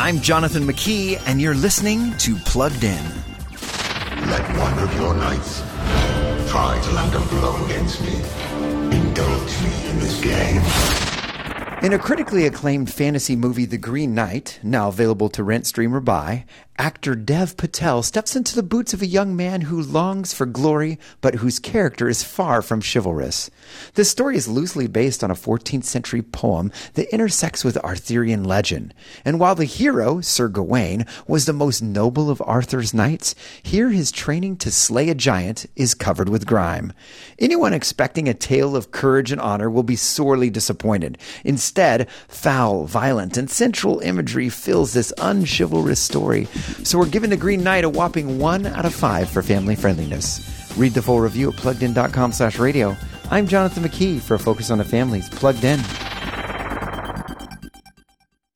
I'm Jonathan McKee, and you're listening to Plugged In. Let one of your knights try to land a blow against me. Indulge me in this game. In a critically acclaimed fantasy movie, The Green Knight, now available to rent, stream, or buy, actor Dev Patel steps into the boots of a young man who longs for glory, but whose character is far from chivalrous. This story is loosely based on a 14th century poem that intersects with Arthurian legend. And while the hero, Sir Gawain, was the most noble of Arthur's knights, here his training to slay a giant is covered with grime. Anyone expecting a tale of courage and honor will be sorely disappointed. Instead, foul, violent, and sensual imagery fills this unchivalrous story so we're giving The Green Knight a whopping 1 out of 5 for family friendliness. Read the full review at pluggedin.com slash radio. I'm Jonathan McKee for a Focus on the Family's Plugged In.